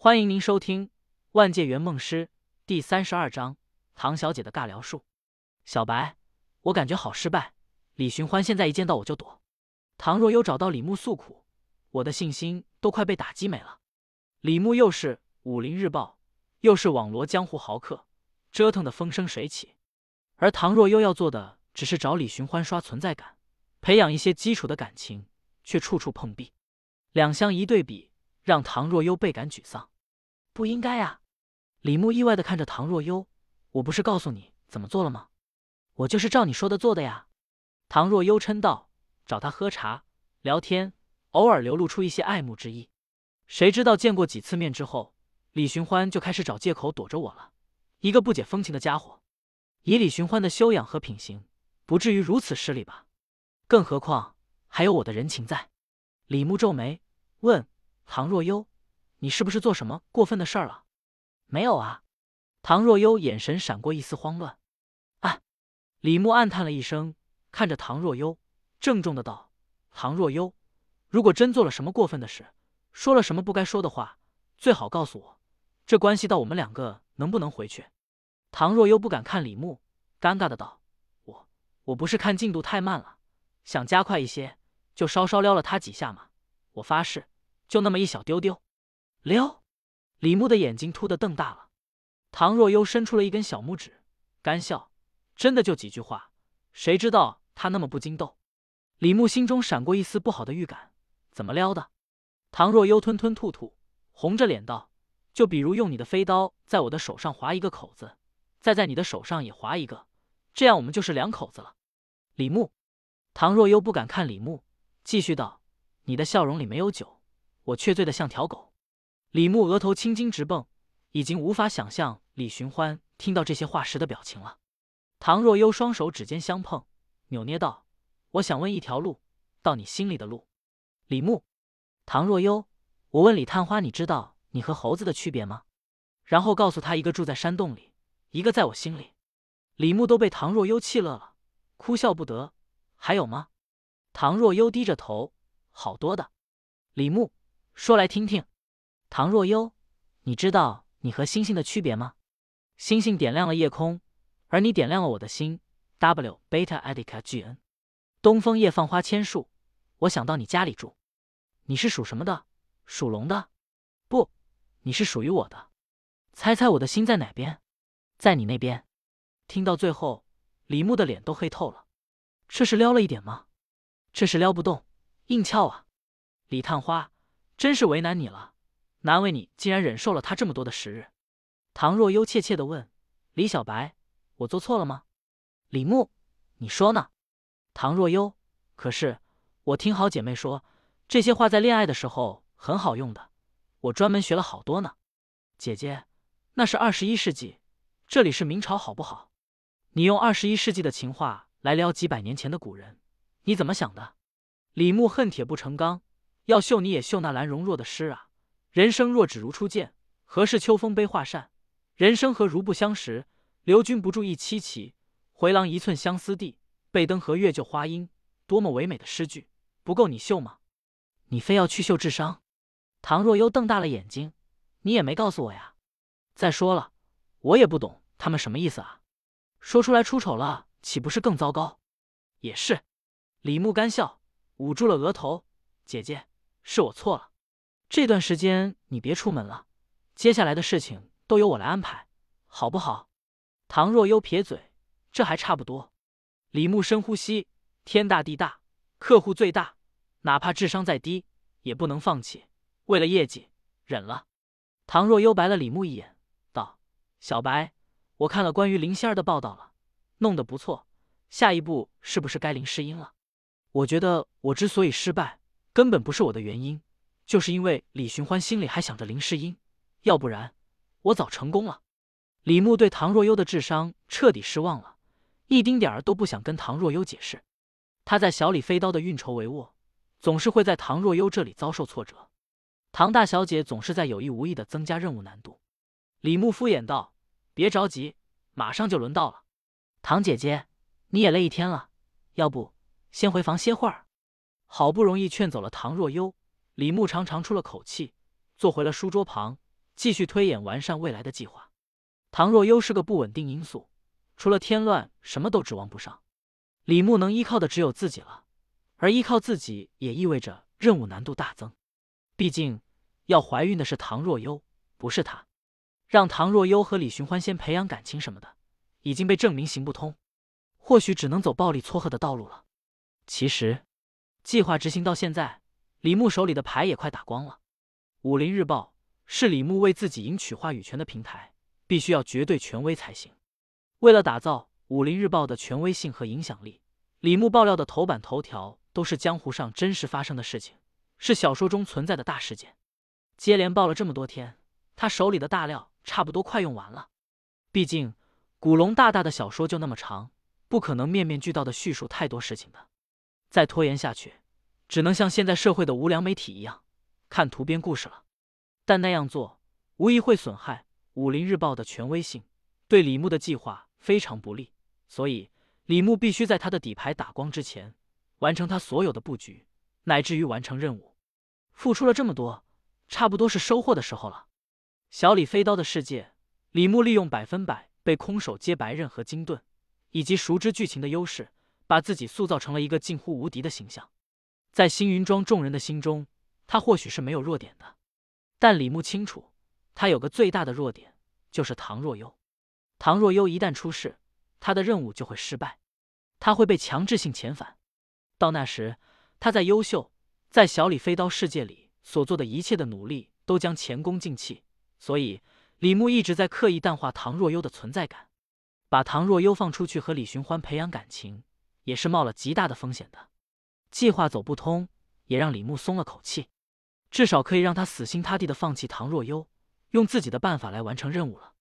欢迎您收听《万界圆梦师》第三十二章《唐小姐的尬聊术》。小白，我感觉好失败。李寻欢现在一见到我就躲。唐若悠找到李牧诉苦，我的信心都快被打击没了。李牧又是武林日报，又是网罗江湖豪客，折腾的风生水起。而唐若悠要做的只是找李寻欢刷存在感，培养一些基础的感情，却处处碰壁。两相一对比。让唐若悠倍感沮丧，不应该呀！李牧意外的看着唐若悠，我不是告诉你怎么做了吗？我就是照你说的做的呀。唐若悠嗔道：“找他喝茶聊天，偶尔流露出一些爱慕之意。谁知道见过几次面之后，李寻欢就开始找借口躲着我了，一个不解风情的家伙。以李寻欢的修养和品行，不至于如此失礼吧？更何况还有我的人情在。”李牧皱眉问。唐若悠，你是不是做什么过分的事儿了？没有啊。唐若悠眼神闪过一丝慌乱。啊！李牧暗叹了一声，看着唐若悠，郑重的道：“唐若悠，如果真做了什么过分的事，说了什么不该说的话，最好告诉我，这关系到我们两个能不能回去。”唐若悠不敢看李牧，尴尬的道：“我我不是看进度太慢了，想加快一些，就稍稍撩了他几下嘛。我发誓。”就那么一小丢丢，撩！李牧的眼睛突的瞪大了。唐若幽伸出了一根小拇指，干笑：“真的就几句话，谁知道他那么不经斗？”李牧心中闪过一丝不好的预感，怎么撩的？唐若幽吞吞吐吐，红着脸道：“就比如用你的飞刀在我的手上划一个口子，再在你的手上也划一个，这样我们就是两口子了。”李牧，唐若幽不敢看李牧，继续道：“你的笑容里没有酒。”我却醉得像条狗。李牧额头青筋直蹦，已经无法想象李寻欢听到这些话时的表情了。唐若幽双手指尖相碰，扭捏道：“我想问一条路，到你心里的路。”李牧，唐若幽，我问李探花，你知道你和猴子的区别吗？然后告诉他，一个住在山洞里，一个在我心里。李牧都被唐若幽气乐了，哭笑不得。还有吗？唐若幽低着头，好多的。李牧。说来听听，唐若悠，你知道你和星星的区别吗？星星点亮了夜空，而你点亮了我的心。W Beta Edica G N，东风夜放花千树，我想到你家里住。你是属什么的？属龙的？不，你是属于我的。猜猜我的心在哪边？在你那边。听到最后，李牧的脸都黑透了。这是撩了一点吗？这是撩不动，硬翘啊！李探花。真是为难你了，难为你竟然忍受了他这么多的时日。唐若悠怯怯的问：“李小白，我做错了吗？”李牧，你说呢？唐若悠，可是我听好姐妹说，这些话在恋爱的时候很好用的，我专门学了好多呢。姐姐，那是二十一世纪，这里是明朝，好不好？你用二十一世纪的情话来撩几百年前的古人，你怎么想的？李牧恨铁不成钢。要秀你也秀那兰容若的诗啊！人生若只如初见，何事秋风悲画扇？人生何如不相识？留君不住一凄凄，回廊一寸相思地。背灯和月就花阴，多么唯美的诗句，不够你秀吗？你非要去秀智商？唐若悠瞪大了眼睛，你也没告诉我呀！再说了，我也不懂他们什么意思啊！说出来出丑了，岂不是更糟糕？也是。李牧干笑，捂住了额头，姐姐。是我错了，这段时间你别出门了，接下来的事情都由我来安排，好不好？唐若幽撇嘴，这还差不多。李牧深呼吸，天大地大，客户最大，哪怕智商再低也不能放弃。为了业绩，忍了。唐若幽白了李牧一眼，道：“小白，我看了关于林仙儿的报道了，弄得不错。下一步是不是该林诗音了？我觉得我之所以失败。”根本不是我的原因，就是因为李寻欢心里还想着林诗音，要不然我早成功了。李牧对唐若悠的智商彻底失望了，一丁点儿都不想跟唐若悠解释。他在小李飞刀的运筹帷幄，总是会在唐若悠这里遭受挫折。唐大小姐总是在有意无意的增加任务难度。李牧敷衍道：“别着急，马上就轮到了。唐姐姐，你也累一天了，要不先回房歇会儿。”好不容易劝走了唐若悠，李牧长长出了口气，坐回了书桌旁，继续推演完善未来的计划。唐若幽是个不稳定因素，除了添乱，什么都指望不上。李牧能依靠的只有自己了，而依靠自己也意味着任务难度大增。毕竟，要怀孕的是唐若幽，不是他。让唐若幽和李寻欢先培养感情什么的，已经被证明行不通，或许只能走暴力撮合的道路了。其实，计划执行到现在，李牧手里的牌也快打光了。武林日报是李牧为自己赢取话语权的平台，必须要绝对权威才行。为了打造武林日报的权威性和影响力，李牧爆料的头版头条都是江湖上真实发生的事情，是小说中存在的大事件。接连爆了这么多天，他手里的大料。差不多快用完了，毕竟古龙大大的小说就那么长，不可能面面俱到的叙述太多事情的。再拖延下去，只能像现在社会的无良媒体一样，看图编故事了。但那样做无疑会损害武林日报的权威性，对李牧的计划非常不利。所以李牧必须在他的底牌打光之前，完成他所有的布局，乃至于完成任务。付出了这么多，差不多是收获的时候了。小李飞刀的世界，李牧利用百分百被空手接白刃和金盾，以及熟知剧情的优势，把自己塑造成了一个近乎无敌的形象。在星云庄众人的心中，他或许是没有弱点的，但李牧清楚，他有个最大的弱点，就是唐若幽。唐若幽一旦出事，他的任务就会失败，他会被强制性遣返。到那时，他再优秀，在小李飞刀世界里所做的一切的努力，都将前功尽弃。所以，李牧一直在刻意淡化唐若幽的存在感，把唐若幽放出去和李寻欢培养感情，也是冒了极大的风险的。计划走不通，也让李牧松了口气，至少可以让他死心塌地的放弃唐若幽，用自己的办法来完成任务了。